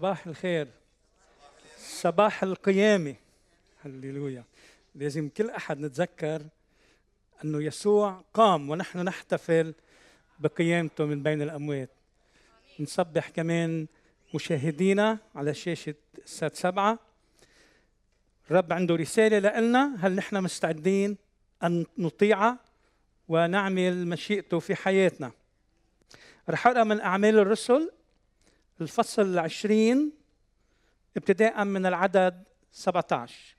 صباح الخير. صباح القيامة. هللويا. لازم كل أحد نتذكر أنه يسوع قام ونحن نحتفل بقيامته من بين الأموات. نصبح كمان مشاهدينا على شاشة سات سبعة. الرب عنده رسالة لنا هل نحن مستعدين أن نطيعه ونعمل مشيئته في حياتنا؟ رح أقرأ من أعمال الرسل. الفصل العشرين ابتداء من العدد 17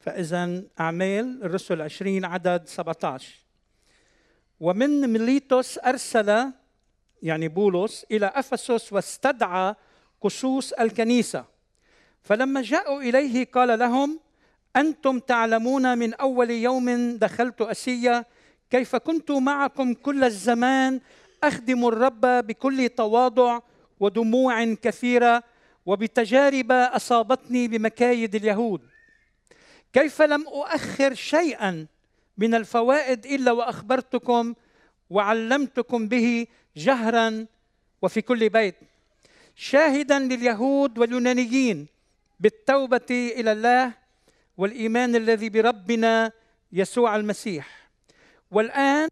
فإذا أعمال الرسل 20 عدد 17 ومن ميليتوس أرسل يعني بولس إلى أفسس واستدعى قصوص الكنيسة. فلما جاءوا إليه قال لهم أنتم تعلمون من أول يوم دخلت أسيا كيف كنت معكم كل الزمان أخدم الرب بكل تواضع ودموع كثيرة وبتجارب أصابتني بمكايد اليهود. كيف لم أؤخر شيئا من الفوائد إلا وأخبرتكم وعلمتكم به جهرا وفي كل بيت؟ شاهدا لليهود واليونانيين بالتوبة إلى الله والإيمان الذي بربنا يسوع المسيح. والآن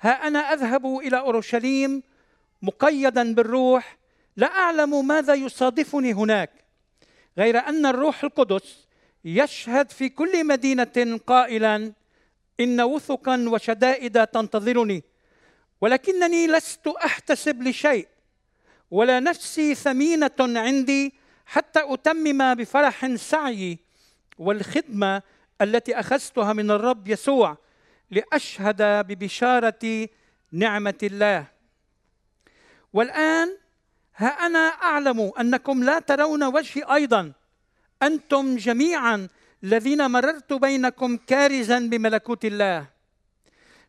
ها أنا أذهب إلى أورشليم مقيدا بالروح لا أعلم ماذا يصادفني هناك غير أن الروح القدس يشهد في كل مدينة قائلا إن وثقا وشدائد تنتظرني ولكنني لست أحتسب لشيء ولا نفسي ثمينة عندي حتى أتمم بفرح سعيي والخدمة التي أخذتها من الرب يسوع لأشهد ببشارة نعمة الله. والآن ها أنا أعلم أنكم لا ترون وجهي أيضا. أنتم جميعا الذين مررت بينكم كارزا بملكوت الله.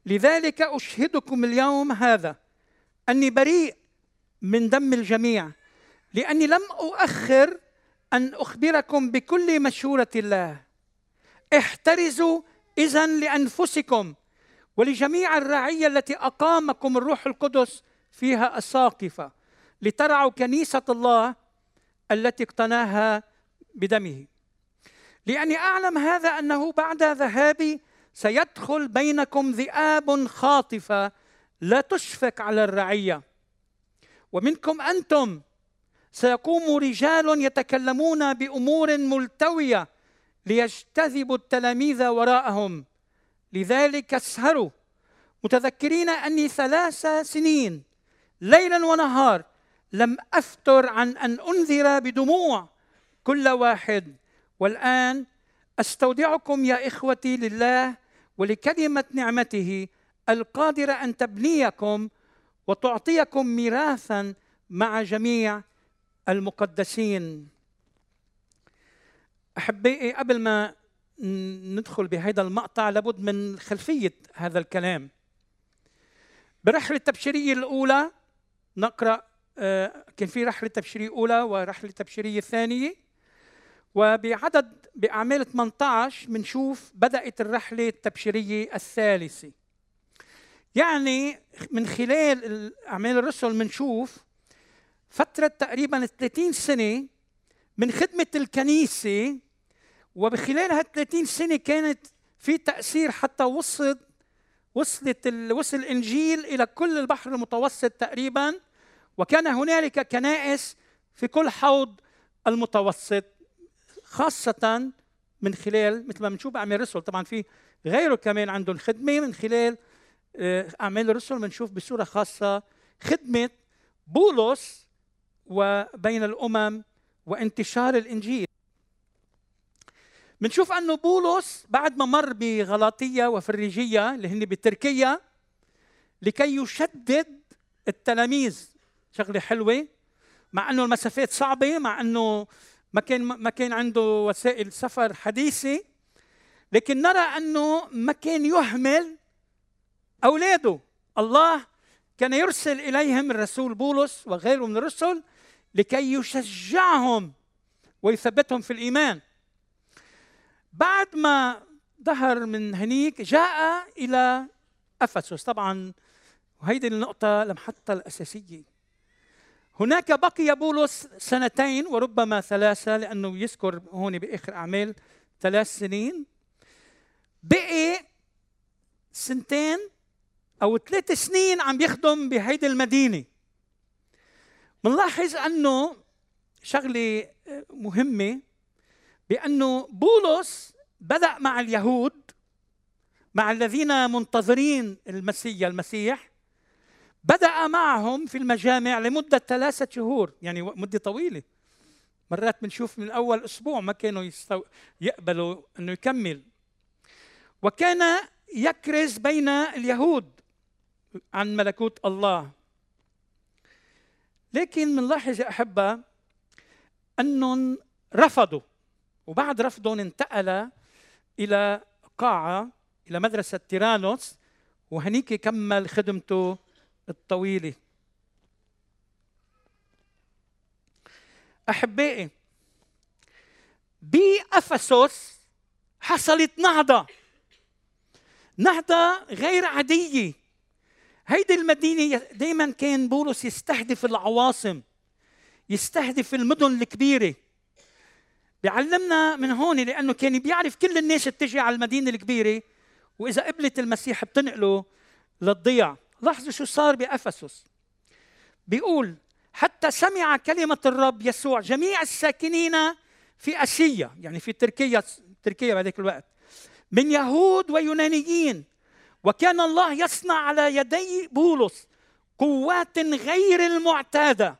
لذلك أشهدكم اليوم هذا. أني بريء من دم الجميع لأني لم أؤخر أن أخبركم بكل مشورة الله. احترزوا اذا لأنفسكم ولجميع الرعية التي أقامكم الروح القدس فيها اساقفه لترعوا كنيسة الله التي اقتناها بدمه. لأني أعلم هذا أنه بعد ذهابي سيدخل بينكم ذئاب خاطفة لا تشفق على الرعية. ومنكم أنتم سيقوم رجال يتكلمون بأمور ملتوية ليجتذبوا التلاميذ وراءهم. لذلك اسهروا. متذكرين أني ثلاث سنين ليلا ونهار لم أفتر عن أن أنذر بدموع. كل واحد والآن أستودعكم يا إخوتي لله ولكلمة نعمته القادرة أن تبنيكم وتعطيكم ميراثا مع جميع المقدسين. أحبائي قبل ما ندخل بهذا المقطع لابد من خلفية هذا الكلام. برحلة التبشيريه الأولى نقرأ كان في رحلة تبشيرية أولى ورحلة تبشيرية ثانية. وبعدد بأعمال 18 بنشوف بدأت الرحلة التبشيرية الثالثة. يعني من خلال اعمال الرسل بنشوف فترة تقريبا 30 سنة من خدمة الكنيسة وبخلال هال 30 سنة كانت في تأثير حتى وصل وصلت وصل الإنجيل إلى كل البحر المتوسط تقريبا وكان هنالك كنائس في كل حوض المتوسط خاصة من خلال مثل ما بنشوف أعمال الرسل طبعا في غيره كمان عندهم خدمة من خلال آه، أعمال الرسل بنشوف بصورة خاصة خدمة بولس وبين الأمم وانتشار الإنجيل. بنشوف أنه بولس بعد ما مر بغلاطية وفريجية اللي هن بتركيا لكي يشدد التلاميذ شغلة حلوة. مع إنه المسافات صعبة مع إنه ما كان ما كان عنده وسائل سفر حديثة. لكن نرى إنه ما كان يهمل أولاده. الله كان يرسل إليهم الرسول بولس وغيره من الرسل لكي يشجعهم ويثبتهم في الإيمان. بعد ما ظهر من هنيك جاء إلى أفسس. طبعا وهيدي النقطة لمحطة الأساسية. هناك بقي بولس سنتين وربما ثلاثة لأنه يذكر هون بآخر أعمال ثلاث سنين. بقي سنتين أو ثلاث سنين عم يخدم بهيدي المدينة. بنلاحظ أنه شغلة مهمة بأنه بولس بدأ مع اليهود مع الذين منتظرين المسيح المسيح. بدأ معهم في المجامع لمدة ثلاثة شهور يعني مدة طويلة. مرات بنشوف من أول أسبوع ما كانوا يستو... يقبلوا أنه يكمل. وكان يكرز بين اليهود عن ملكوت الله. لكن بنلاحظ يا أحبة أنهم رفضوا وبعد رفضهم انتقل إلى قاعة إلى مدرسة تيرانوس وهنيك كمل خدمته الطويلة. أحبائي بأفسس حصلت نهضة. نهضة غير عادية. هيدي المدينة دائما كان بولس يستهدف العواصم يستهدف المدن الكبيرة. بيعلمنا من هون لأنه كان بيعرف كل الناس تجي على المدينة الكبيرة وإذا قبلت المسيح بتنقله للضياع. لاحظوا شو صار بأفسس. بيقول حتى سمع كلمة الرب يسوع جميع الساكنين في أسيا يعني في تركيا تركيا بهذاك الوقت من يهود ويونانيين. وكان الله يصنع على يدي بولس قوات غير المعتادة.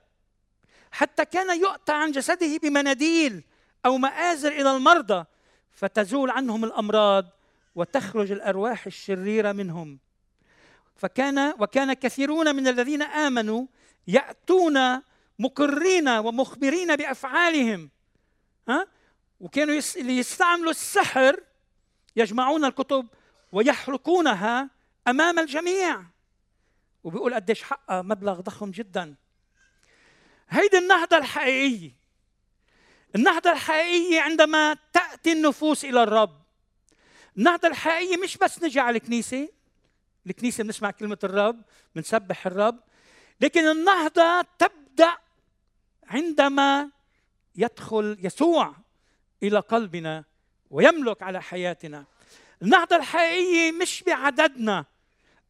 حتى كان يؤتى عن جسده بمناديل أو مآزر إلى المرضى فتزول عنهم الأمراض وتخرج الأرواح الشريرة منهم. فكان وكان كثيرون من الذين آمنوا يأتون مقرين ومخبرين بأفعالهم ها؟ وكانوا يستعملوا السحر يجمعون الكتب ويحرقونها أمام الجميع. وبيقول قديش حقها مبلغ ضخم جدا. هيدي النهضة الحقيقية. النهضة الحقيقية عندما تأتي النفوس إلى الرب النهضة الحقيقية مش بس نجي على الكنيسة الكنيسة بنسمع كلمة الرب بنسبح الرب. لكن النهضة تبدأ عندما يدخل يسوع إلى قلبنا ويملك على حياتنا. النهضة الحقيقية مش بعددنا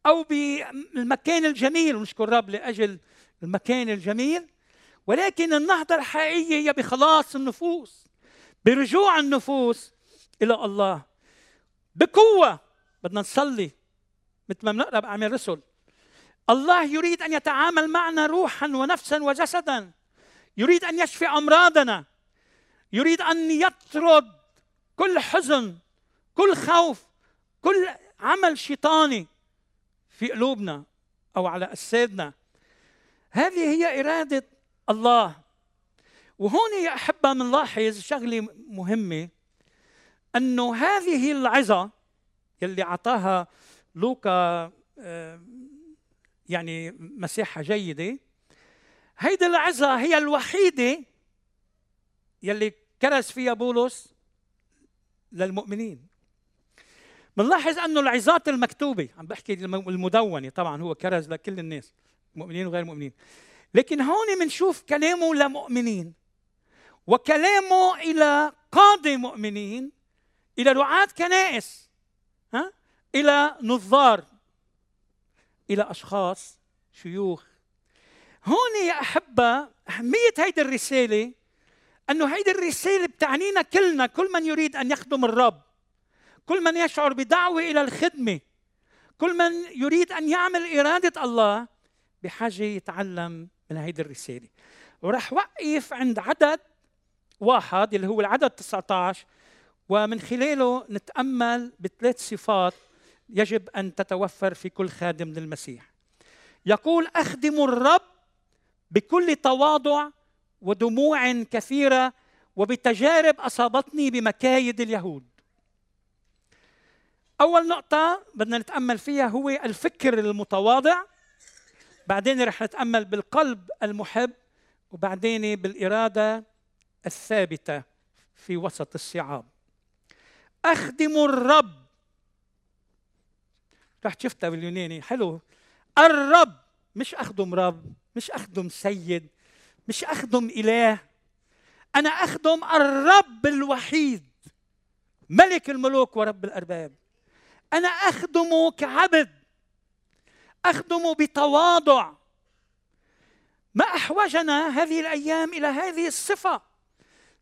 أو بالمكان الجميل ونشكر الرب لأجل المكان الجميل ولكن النهضة الحقيقية هي بخلاص النفوس برجوع النفوس إلى الله. بقوة بدنا نصلي مثل ما بنقرأ باعمال الرسل. الله يريد أن يتعامل معنا روحا ونفسا وجسدا. يريد أن يشفي أمراضنا. يريد أن يطرد كل حزن كل خوف كل عمل شيطاني في قلوبنا أو على أجسادنا. هذه هي إرادة الله. وهون يا أحبة بنلاحظ شغلة مهمة أنه هذه العظة يلي أعطاها لوقا آه، يعني مساحة جيدة. هيدي العظة هي الوحيدة يلي كرز فيها بولس للمؤمنين. بنلاحظ أنه العظات المكتوبة عم بحكي المدونة طبعا هو كرز لكل الناس مؤمنين وغير مؤمنين. لكن هون بنشوف كلامه لمؤمنين وكلامه إلى قاده مؤمنين إلى رعاة كنائس. ها؟ إلى نظار إلى أشخاص شيوخ. هون يا أحبة أهمية هيدي الرسالة أنه هيدي الرسالة بتعنينا كلنا كل من يريد أن يخدم الرب كل من يشعر بدعوة إلى الخدمة كل من يريد أن يعمل إرادة الله بحاجة يتعلم من هيدي الرسالة. وراح وقف عند عدد واحد اللي هو العدد 19 ومن خلاله نتأمل بثلاث صفات يجب أن تتوفر في كل خادم للمسيح. يقول أخدم الرب بكل تواضع ودموع كثيرة وبتجارب أصابتني بمكايد اليهود. أول نقطة بدنا نتأمل فيها هو الفكر المتواضع بعدين رح نتأمل بالقلب المحب وبعدين بالإرادة الثابتة في وسط الصعاب. أخدم الرب رحت شفتها باليوناني. حلو. الرب مش أخدم رب مش أخدم سيد مش أخدم إله. أنا أخدم الرب الوحيد ملك الملوك ورب الأرباب. أنا أخدمه كعبد أخدمه بتواضع. ما أحوجنا هذه الأيام إلى هذه الصفة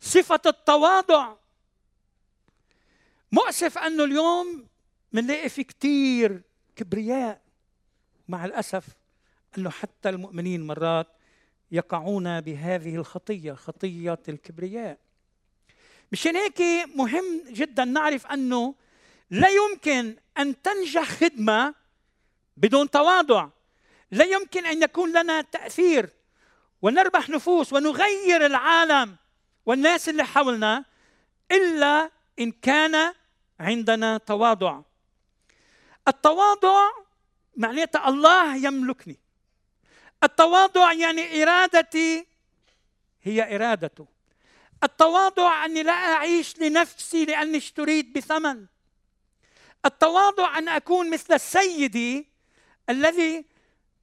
صفة التواضع. مؤسف أنه اليوم بنلاقي في كثير كبرياء. مع الأسف أنه حتى المؤمنين مرات يقعون بهذه الخطية خطية الكبرياء. مشان هيك مهم جدا نعرف أنه لا يمكن أن تنجح خدمة بدون تواضع. لا يمكن أن يكون لنا تأثير ونربح نفوس ونغير العالم والناس اللي حولنا إلا إن كان عندنا تواضع. التواضع معناتها الله يملكني. التواضع يعني إرادتي هي إرادته. التواضع أني لا أعيش لنفسي لأني اشتريت بثمن. التواضع أن أكون مثل سيدي الذي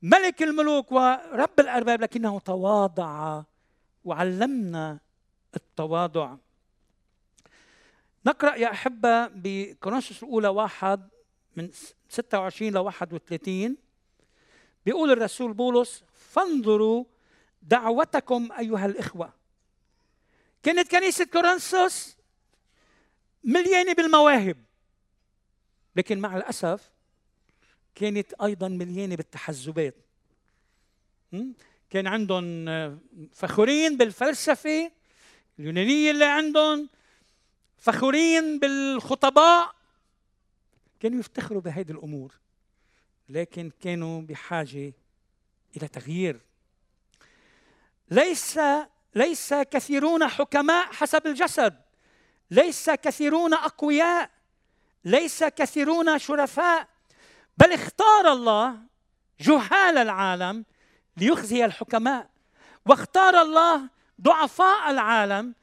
ملك الملوك ورب الأرباب لكنه تواضع وعلمنا التواضع. نقرأ يا أحبة بكورنثوس الأولى واحد من 26 ل 31 بيقول الرسول بولس فانظروا دعوتكم أيها الإخوة. كانت كنيسة كورنثوس مليانة بالمواهب لكن مع الأسف كانت أيضا مليانة بالتحزبات. كان عندهم فخورين بالفلسفة اليونانية اللي عندهم فخورين بالخطباء كانوا يفتخروا بهذه الأمور لكن كانوا بحاجة إلى تغيير. ليس ليس كثيرون حكماء حسب الجسد. ليس كثيرون أقوياء. ليس كثيرون شرفاء. بل اختار الله جهال العالم ليخزي الحكماء واختار الله ضعفاء العالم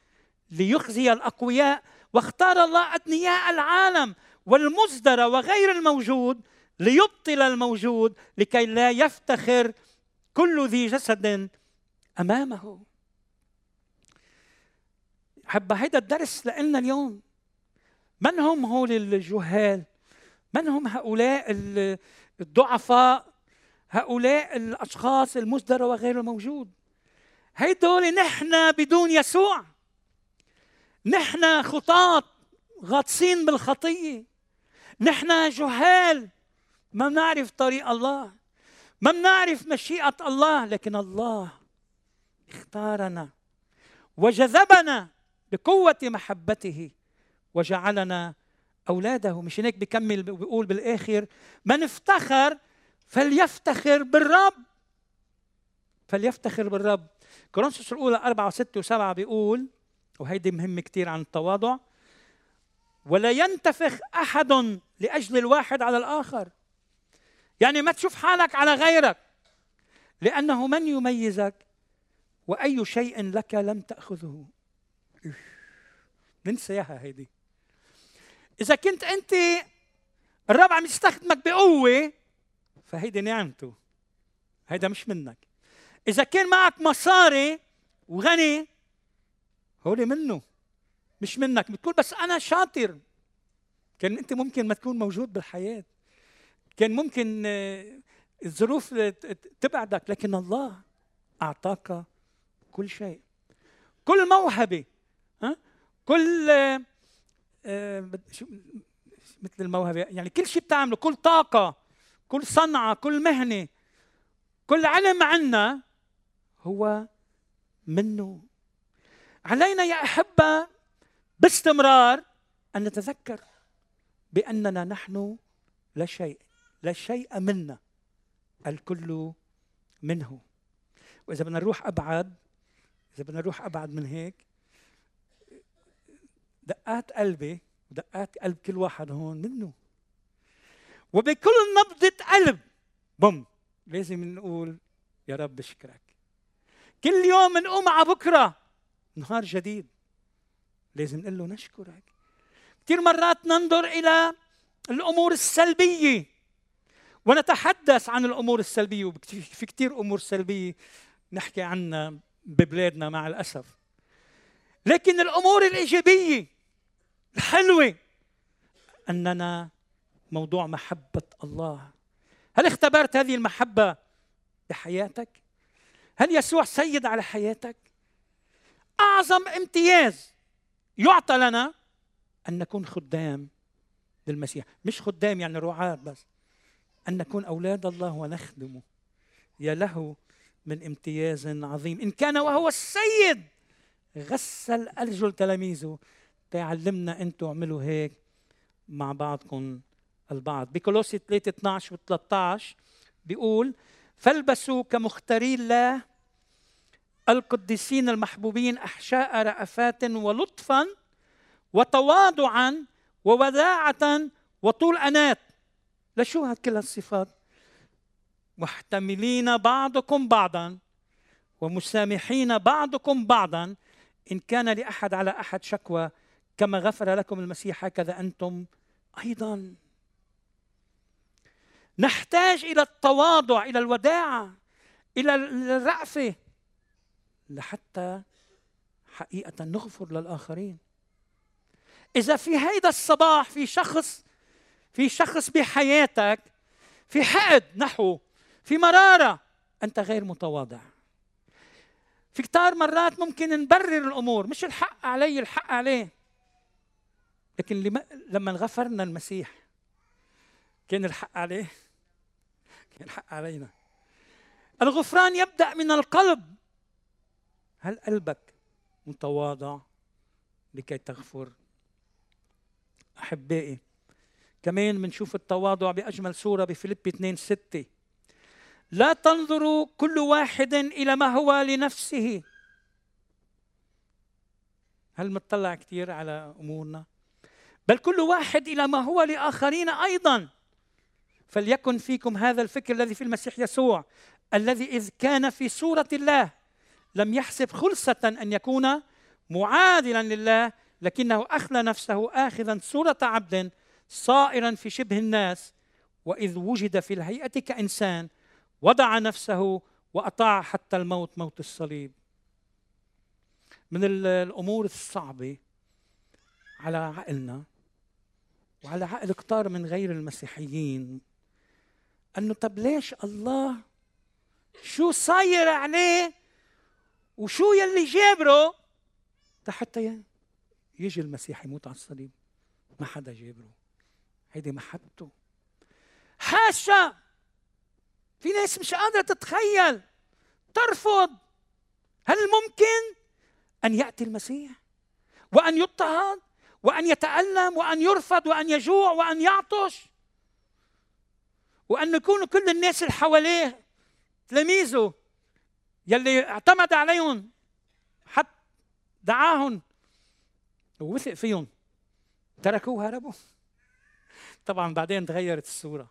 ليخزي الأقوياء واختار الله أدنياء العالم والمصدر وغير الموجود ليبطل الموجود لكي لا يفتخر كل ذي جسد أمامه. حب هيدا الدرس لنا اليوم من هم هول الجهال؟ من هم هؤلاء الضعفاء؟ هؤلاء الأشخاص المصدر وغير الموجود؟ هيدول نحن بدون يسوع. نحن خطاة غاطسين بالخطية. نحن جهال. ما بنعرف طريق الله ما بنعرف مشيئة الله لكن الله اختارنا وجذبنا بقوة محبته وجعلنا أولاده. مش هيك بكمل بيقول بالآخر من افتخر فليفتخر بالرب. فليفتخر بالرب. كورنثوس الأولى أربعة وستة وسبعة بيقول وهيدي مهم كثير عن التواضع ولا ينتفخ أحد لأجل الواحد على الآخر. يعني ما تشوف حالك على غيرك لأنه من يميزك وأي شيء لك لم تأخذه. ننسى اياها هيدي. إذا كنت أنت الرب عم يستخدمك بقوة فهيدي نعمته. هيدا مش منك. إذا كان معك مصاري وغني هولي منه. مش منك بتقول بس أنا شاطر. كان أنت ممكن ما تكون موجود بالحياة. كان ممكن آه، الظروف تبعدك لكن الله أعطاك كل شيء. كل موهبة ها؟ كل آه، مثل الموهبة يعني كل شيء بتعمله كل طاقة كل صنعة كل مهنة كل علم عنا هو منه. علينا يا أحبة باستمرار أن نتذكر بأننا نحن لا شيء لا شيء منا الكل منه. وإذا بدنا نروح أبعد إذا بدنا نروح أبعد من هيك دقات قلبي ودقات قلب كل واحد هون منه. وبكل نبضة قلب بوم لازم نقول يا رب بشكرك. كل يوم نقوم على بكرة نهار جديد. لازم نقول له نشكرك. كثير مرات ننظر إلى الأمور السلبية ونتحدث عن الأمور السلبية وفي كثير أمور سلبية نحكي عنها ببلادنا مع الأسف. لكن الأمور الإيجابية الحلوة أننا موضوع محبة الله. هل اختبرت هذه المحبة بحياتك؟ هل يسوع سيد على حياتك؟ أعظم امتياز يعطى لنا أن نكون خدام للمسيح. مش خدام يعني رعاة بس. أن نكون أولاد الله ونخدمه. يا له من امتياز عظيم. إن كان وهو السيد غسل أرجل تلاميذه. تعلمنا أنتم اعملوا هيك مع بعضكم البعض. بكولوسي 3 12 و 13 بيقول فالبسوا كمختاري الله القديسين المحبوبين أحشاء رأفات ولطفا وتواضعا ووداعة وطول أنات. لشو هاد كل هالصفات؟ محتملين بعضكم بعضا ومسامحين بعضكم بعضا. إن كان لأحد على أحد شكوى كما غفر لكم المسيح هكذا أنتم أيضا. نحتاج إلى التواضع إلى الوداعة إلى الرأفة. لحتى حقيقة نغفر للآخرين. إذا في هيدا الصباح في شخص في شخص بحياتك في حقد نحوه في مرارة أنت غير متواضع. في كتار مرات ممكن نبرر الأمور مش الحق علي الحق عليه. لكن لما غفرنا المسيح كان الحق عليه؟ كان الحق علينا. الغفران يبدأ من القلب. هل قلبك متواضع لكي تغفر؟ أحبائي كمان بنشوف التواضع بأجمل صورة بفيليب 2 6 لا تنظروا كل واحد إلى ما هو لنفسه. هل مطلع كثير على أمورنا؟ بل كل واحد إلى ما هو لآخرين أيضا. فليكن فيكم هذا الفكر الذي في المسيح يسوع الذي إذ كان في صورة الله. لم يحسب خلصة أن يكون معادلا لله لكنه أخلى نفسه آخذا صورة عبد صائرا في شبه الناس. وإذ وجد في الهيئة كإنسان وضع نفسه وأطاع حتى الموت موت الصليب. من الأمور الصعبة على عقلنا وعلى عقل كتار من غير المسيحيين أنه طب ليش الله شو صاير عليه وشو يلي جابره؟ حتى يجي المسيح يموت على الصليب. ما حدا جابره. هيدي محبته. حاشا! في ناس مش قادرة تتخيل. ترفض. هل ممكن أن يأتي المسيح؟ وأن يضطهد؟ وأن يتألم؟ وأن يرفض؟ وأن يجوع؟ وأن يعطش؟ وأن يكونوا كل الناس اللي حواليه تلاميذه. يلي اعتمد عليهم حتى دعاهم ووثق فيهم. تركوه هربوا طبعا بعدين تغيرت الصورة.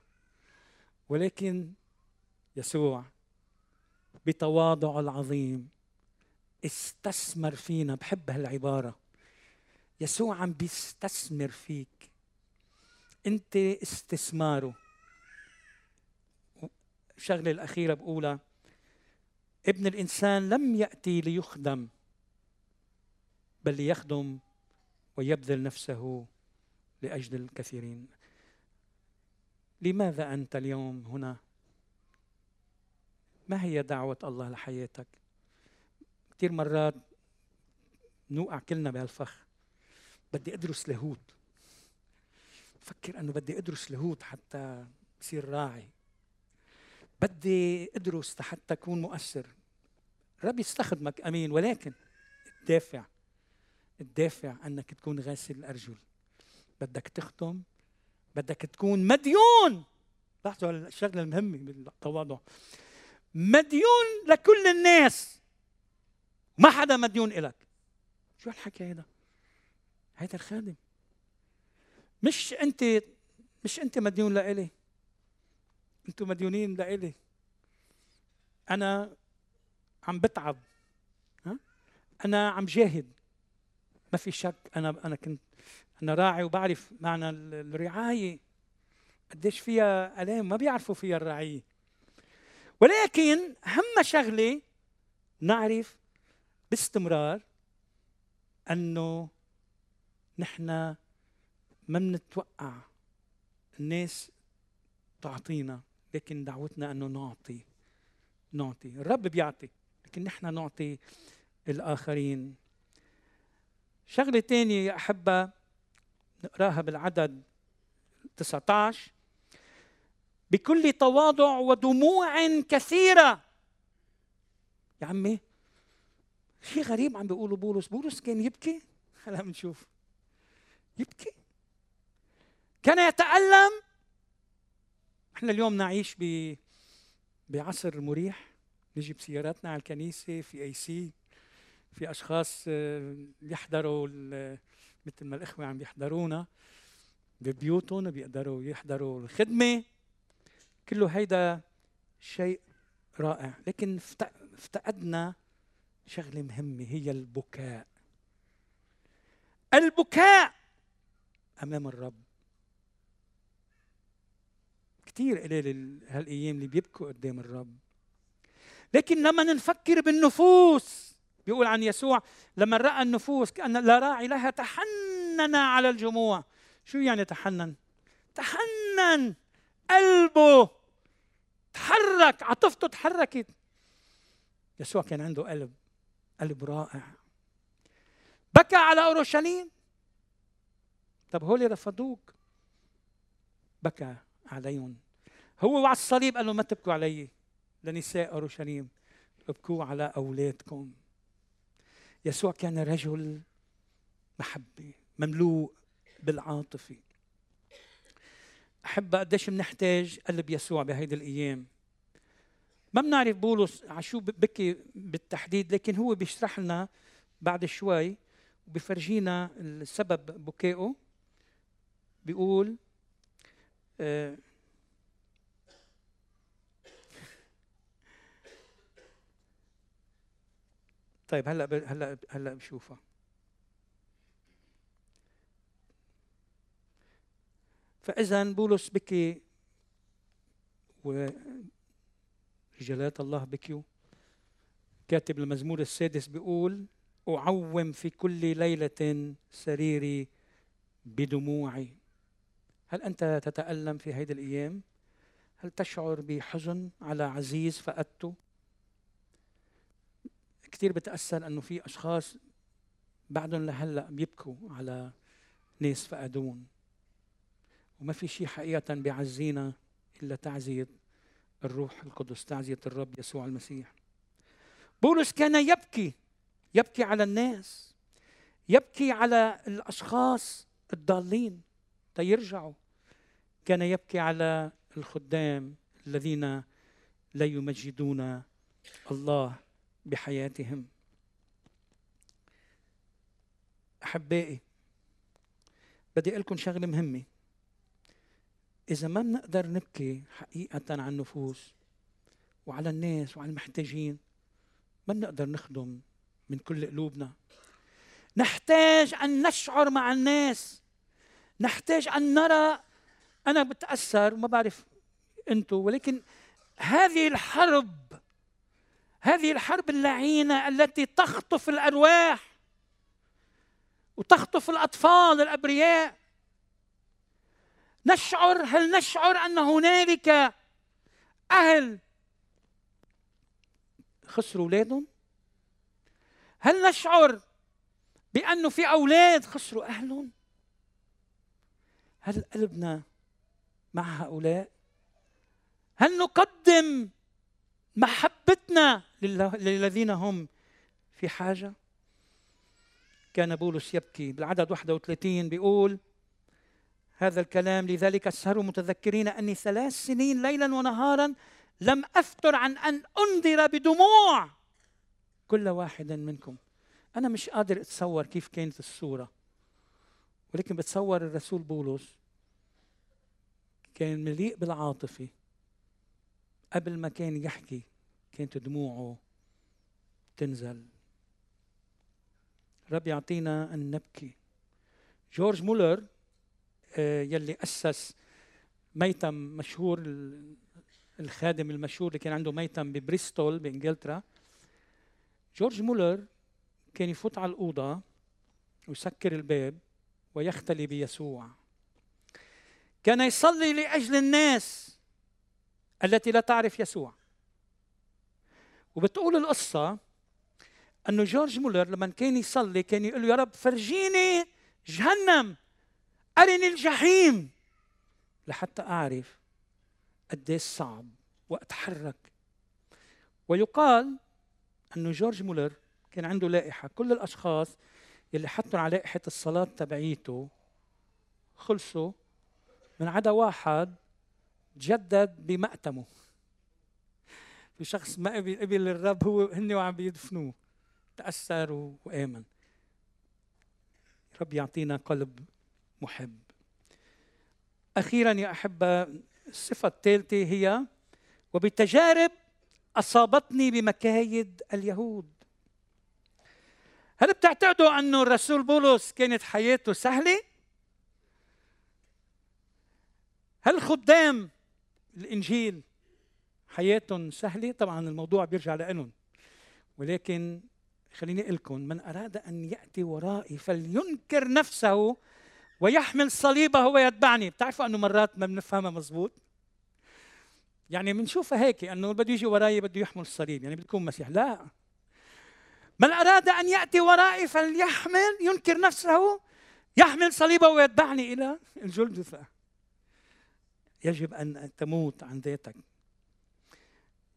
ولكن يسوع بتواضعه العظيم استثمر فينا. بحب هالعبارة. يسوع عم بيستثمر فيك. انت استثماره. الشغله الأخيرة بقولها. ابن الإنسان لم يأتي ليخدم بل ليخدم ويبذل نفسه لأجل الكثيرين. لماذا أنت اليوم هنا؟ ما هي دعوة الله لحياتك؟ كثير مرات نوقع كلنا بهالفخ. بدي أدرس لاهوت فكر إنه بدي أدرس لاهوت حتى بصير راعي. بدي أدرس حتى أكون مؤثر. رب يستخدمك أمين ولكن الدافع الدافع أنك تكون غاسل الأرجل. بدك تخدم بدك تكون مديون. لاحظوا الشغلة المهمة بالتواضع. مديون لكل الناس. ما حدا مديون إلك. شو هالحكي هذا هيدا الخادم. مش أنت مش أنت مديون لإلي. أنتم مديونين لإلي. أنا عم بتعب. ها؟ أنا عم جاهد. ما في شك أنا أنا كنت أنا راعي وبعرف معنى الرعاية. قديش فيها ألام؟ ما بيعرفوا فيها الرعيه ولكن أهم شغلة نعرف باستمرار أنه نحن ما بنتوقع الناس تعطينا. لكن دعوتنا أنه نعطي نعطي. الرب بيعطي لكن نحن نعطي الآخرين. شغلة ثانية احبها نقراها بالعدد 19 بكل تواضع ودموع كثيرة. يا عمي شيء غريب عم بيقولوا بولس. بولس كان يبكي؟ هلا بنشوف. يبكي؟ كان يتألم؟ إحنا اليوم نعيش ب بعصر مريح. نجي بسياراتنا على الكنيسة في اي سي في أشخاص آه، بيحضروا مثل ما الإخوة عم بيحضرونا ببيوتهم بيقدروا يحضروا الخدمة. كله هيدا شيء رائع. لكن افتقدنا شغلة مهمة هي البكاء. البكاء أمام الرب. كثير قليل هالأيام اللي بيبكوا قدام الرب. لكن لما نفكر بالنفوس بيقول عن يسوع لما رأى النفوس كأن لا راعي لها تحنن على الجموع. شو يعني تحنن؟ تحنن. قلبه تحرك عاطفته تحركت. يسوع كان عنده قلب قلب رائع. بكى على أورشليم. طب هول رفضوك. بكى عليهم. هو وعلى الصليب قال له ما تبكوا علي لنساء أورشليم. ابكوا على أولادكم. يسوع كان رجل محبة مملوء بالعاطفة. أحب قديش بنحتاج قلب يسوع بهيدي الأيام. ما بنعرف بولس على شو بكي بالتحديد لكن هو بيشرح لنا بعد شوي وبيفرجينا السبب بكائه. بيقول آه طيب هلأ هلأ هلأ بشوفها فاذا بولس بكي ورجالات الله بكيوا كاتب المزمور السادس بيقول أعوم في كل ليلة سريري بدموعي هل أنت تتألم في هذه الأيام؟ هل تشعر بحزن على عزيز فقدته؟ كثير بتأثر أنه في أشخاص بعدهم لهلأ بيبكوا على ناس فقدون وما في شيء حقيقة بيعزينا إلا تعزية الروح القدس تعزية الرب يسوع المسيح. بولس كان يبكي يبكي على الناس يبكي على الأشخاص الضالين. تيرجعوا كان يبكي على الخدام الذين لا يمجدون الله. بحياتهم. أحبائي بدي أقول لكم شغلة مهمة. إذا ما بنقدر نبكي حقيقة على النفوس وعلى الناس وعلى المحتاجين ما بنقدر نخدم من كل قلوبنا. نحتاج أن نشعر مع الناس. نحتاج أن نرى. أنا بتأثر وما بعرف أنتم ولكن هذه الحرب هذه الحرب اللعينة التي تخطف الأرواح وتخطف الأطفال الأبرياء. نشعر هل نشعر أن هنالك أهل خسروا أولادهم؟ هل نشعر بانه في أولاد خسروا أهلهم؟ هل قلبنا مع هؤلاء؟ هل نقدم محبتنا للذين هم في حاجة. كان بولس يبكي بالعدد 31 بيقول هذا الكلام لذلك اسهروا متذكرين أني ثلاث سنين ليلا ونهارا لم افتر عن أن أنذر بدموع كل واحد منكم. أنا مش قادر أتصور كيف كانت الصورة ولكن بتصور الرسول بولس كان مليء بالعاطفة. قبل ما كان يحكي كانت دموعه تنزل. رب يعطينا أن نبكي. جورج مولر آه، يلي أسس ميتم مشهور الخادم المشهور اللي كان عنده ميتم ببريستول بإنجلترا. جورج مولر كان يفوت على الأوضة ويسكر الباب ويختلي بيسوع. كان يصلي لأجل الناس. التي لا تعرف يسوع. وبتقول القصة أنه جورج مولر لما كان يصلي كان يقول يا رب فرجيني جهنم أرني الجحيم. لحتى أعرف قديش صعب وأتحرك. ويقال أنه جورج مولر كان عنده لائحة كل الأشخاص اللي حطوا على لائحة الصلاة تبعيته خلصوا من عدا واحد تجدد بمأتمه. في شخص ما قبل الرب هو هن وعم بيدفنوه. تأثر وآمن. رب يعطينا قلب محب. أخيرا يا أحبة الصفة الثالثة هي وبتجارب أصابتني بمكايد اليهود. هل بتعتقدوا أنه الرسول بولس كانت حياته سهلة؟ هل خدام الإنجيل حياتهم سهلة؟ طبعا الموضوع بيرجع لهم ولكن خليني أقول لكم من أراد أن يأتي ورائي فلينكر نفسه ويحمل صليبه ويتبعني بتعرفوا أنه مرات ما بنفهمها مزبوط؟ يعني بنشوفها هيك أنه بده يجي وراي بده يحمل الصليب. يعني بتكون مسيح. لا. من أراد أن يأتي ورائي فليحمل ينكر نفسه يحمل صليبه ويتبعني إلى الجلدثه يجب أن تموت عن ذاتك.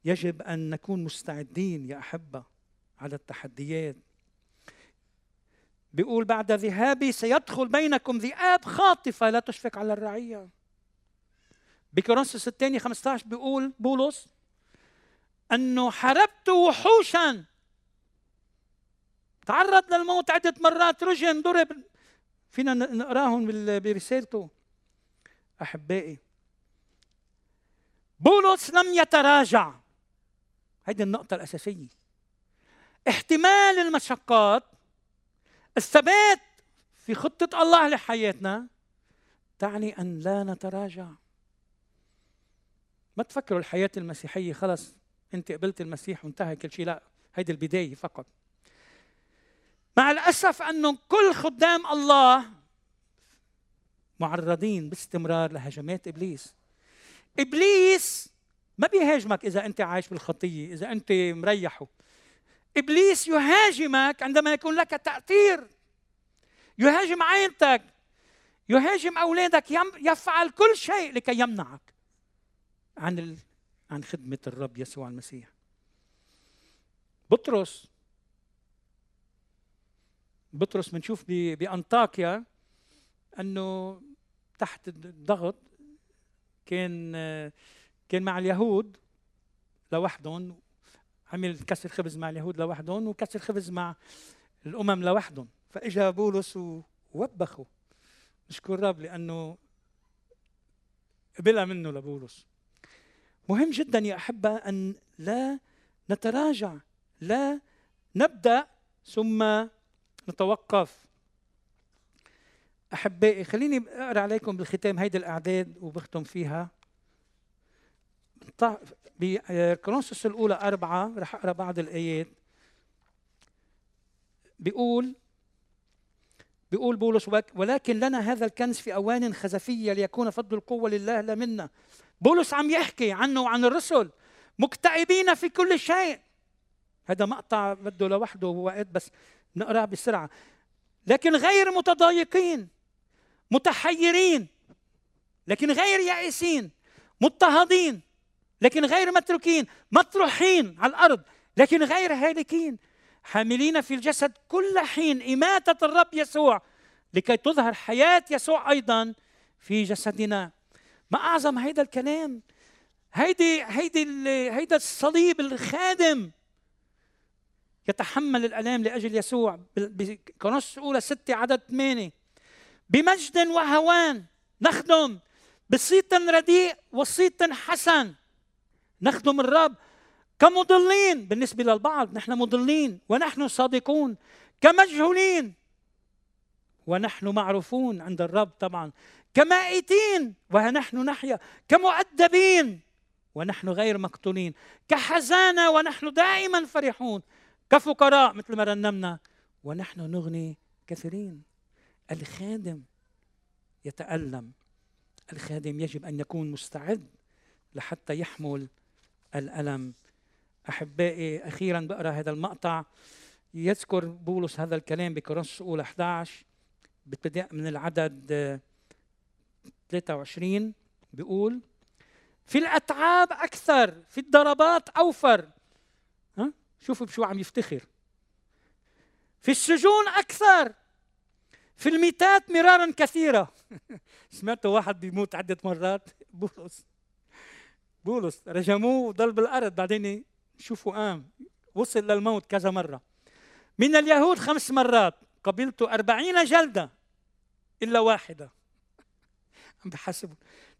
يجب أن نكون مستعدين يا أحبة على التحديات. بيقول بعد ذهابي سيدخل بينكم ذئاب خاطفة لا تشفق على الرعية. بكورنثوس الثاني 15 بيقول بولس أنه حاربت وحوشا. تعرض للموت عدة مرات رجم ضرب. فينا نقراهم برسالته. أحبائي بولس لم يتراجع. هذه النقطة الأساسية. احتمال المشقات الثبات في خطة الله لحياتنا تعني أن لا نتراجع. ما تفكروا الحياة المسيحية خلص أنت قبلت المسيح وانتهى كل شيء. لا هيدي البداية فقط. مع الأسف أنه كل خدام الله معرضين باستمرار لهجمات إبليس. إبليس! ما بيهاجمك إذا أنت عايش بالخطية إذا أنت مريحه. إبليس يهاجمك عندما يكون لك تأثير. يهاجم عائلتك يهاجم أولادك يفعل كل شيء لكي يمنعك عن ال... عن خدمة الرب يسوع المسيح. بطرس بطرس بنشوف بأنطاكيا أنه تحت الضغط كان كان مع اليهود لوحدهم عمل كسر خبز مع اليهود لوحدهم وكسر خبز مع الأمم لوحدهم. فإجا بولس ووبخه. نشكر الرب لأنه قبلها منه لبولس. مهم جدا يا أحبة أن لا نتراجع لا نبدأ ثم نتوقف. أحبائي خليني أقرأ عليكم بالختام هيدي الأعداد وبختم فيها. بكرونسوس الأولى أربعة رح أقرأ بعض الآيات. بيقول بيقول بولس ولكن لنا هذا الكنز في أوان خزفية ليكون فضل القوة لله لا منا. بولس عم يحكي عنه وعن الرسل مكتئبين في كل شيء. هذا مقطع بده لوحده وقت بس نقراه بسرعة. لكن غير متضايقين متحيرين لكن غير يائسين مضطهدين لكن غير متروكين مطروحين على الأرض لكن غير هالكين. حاملين في الجسد كل حين إماتة الرب يسوع لكي تظهر حياة يسوع أيضا في جسدنا. ما أعظم هيدا الكلام؟ هيدي هيدي هيدا الصليب الخادم يتحمل الآلام لأجل يسوع. بكونس أولى ستة عدد ثمانية. بمجد وهوان. نخدم بصيت رديء وصيت حسن. نخدم الرب كمضلين. بالنسبة للبعض نحن مضلين ونحن صادقون كمجهولين ونحن معروفون عند الرب طبعا. كمائتين ونحن نحيا. كمؤدبين ونحن غير مقتولين. كحزانة ونحن دائما فرحون. كفقراء مثل ما رنمنا ونحن نغني كثيرين. الخادم يتألم. الخادم يجب أن يكون مستعد لحتى يحمل الألم. أحبائي أخيرا بقرأ هذا المقطع. يذكر بولس هذا الكلام بكورنثوس الأولى 11 بابتداء من العدد 23 بيقول في الأتعاب أكثر في الضربات أوفر. ها؟ شوفوا بشو عم يفتخر. في السجون أكثر في الميتات مرارا كثيرة. سمعتوا واحد بيموت عدة مرات. بولس. بولس رجموه وضل بالأرض بعدين شوفوا قام وصل للموت كذا مرة. من اليهود خمس مرات. قبلت أربعين جلدة. إلا واحدة. عم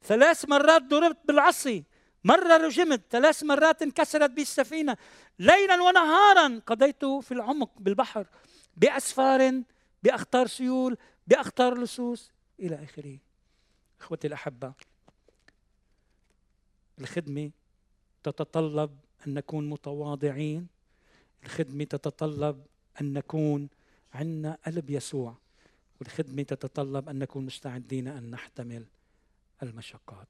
ثلاث مرات ضربت بالعصي. مرة رجمت. ثلاث مرات انكسرت بي السفينة ليلا ونهارا قضيت في العمق بالبحر. بأسفار بأخطار سيول بأخطار لصوص إلى آخره. إخوتي الأحبة الخدمة تتطلب أن نكون متواضعين. الخدمة تتطلب أن نكون عندنا قلب يسوع. والخدمة تتطلب أن نكون مستعدين أن نحتمل المشقات.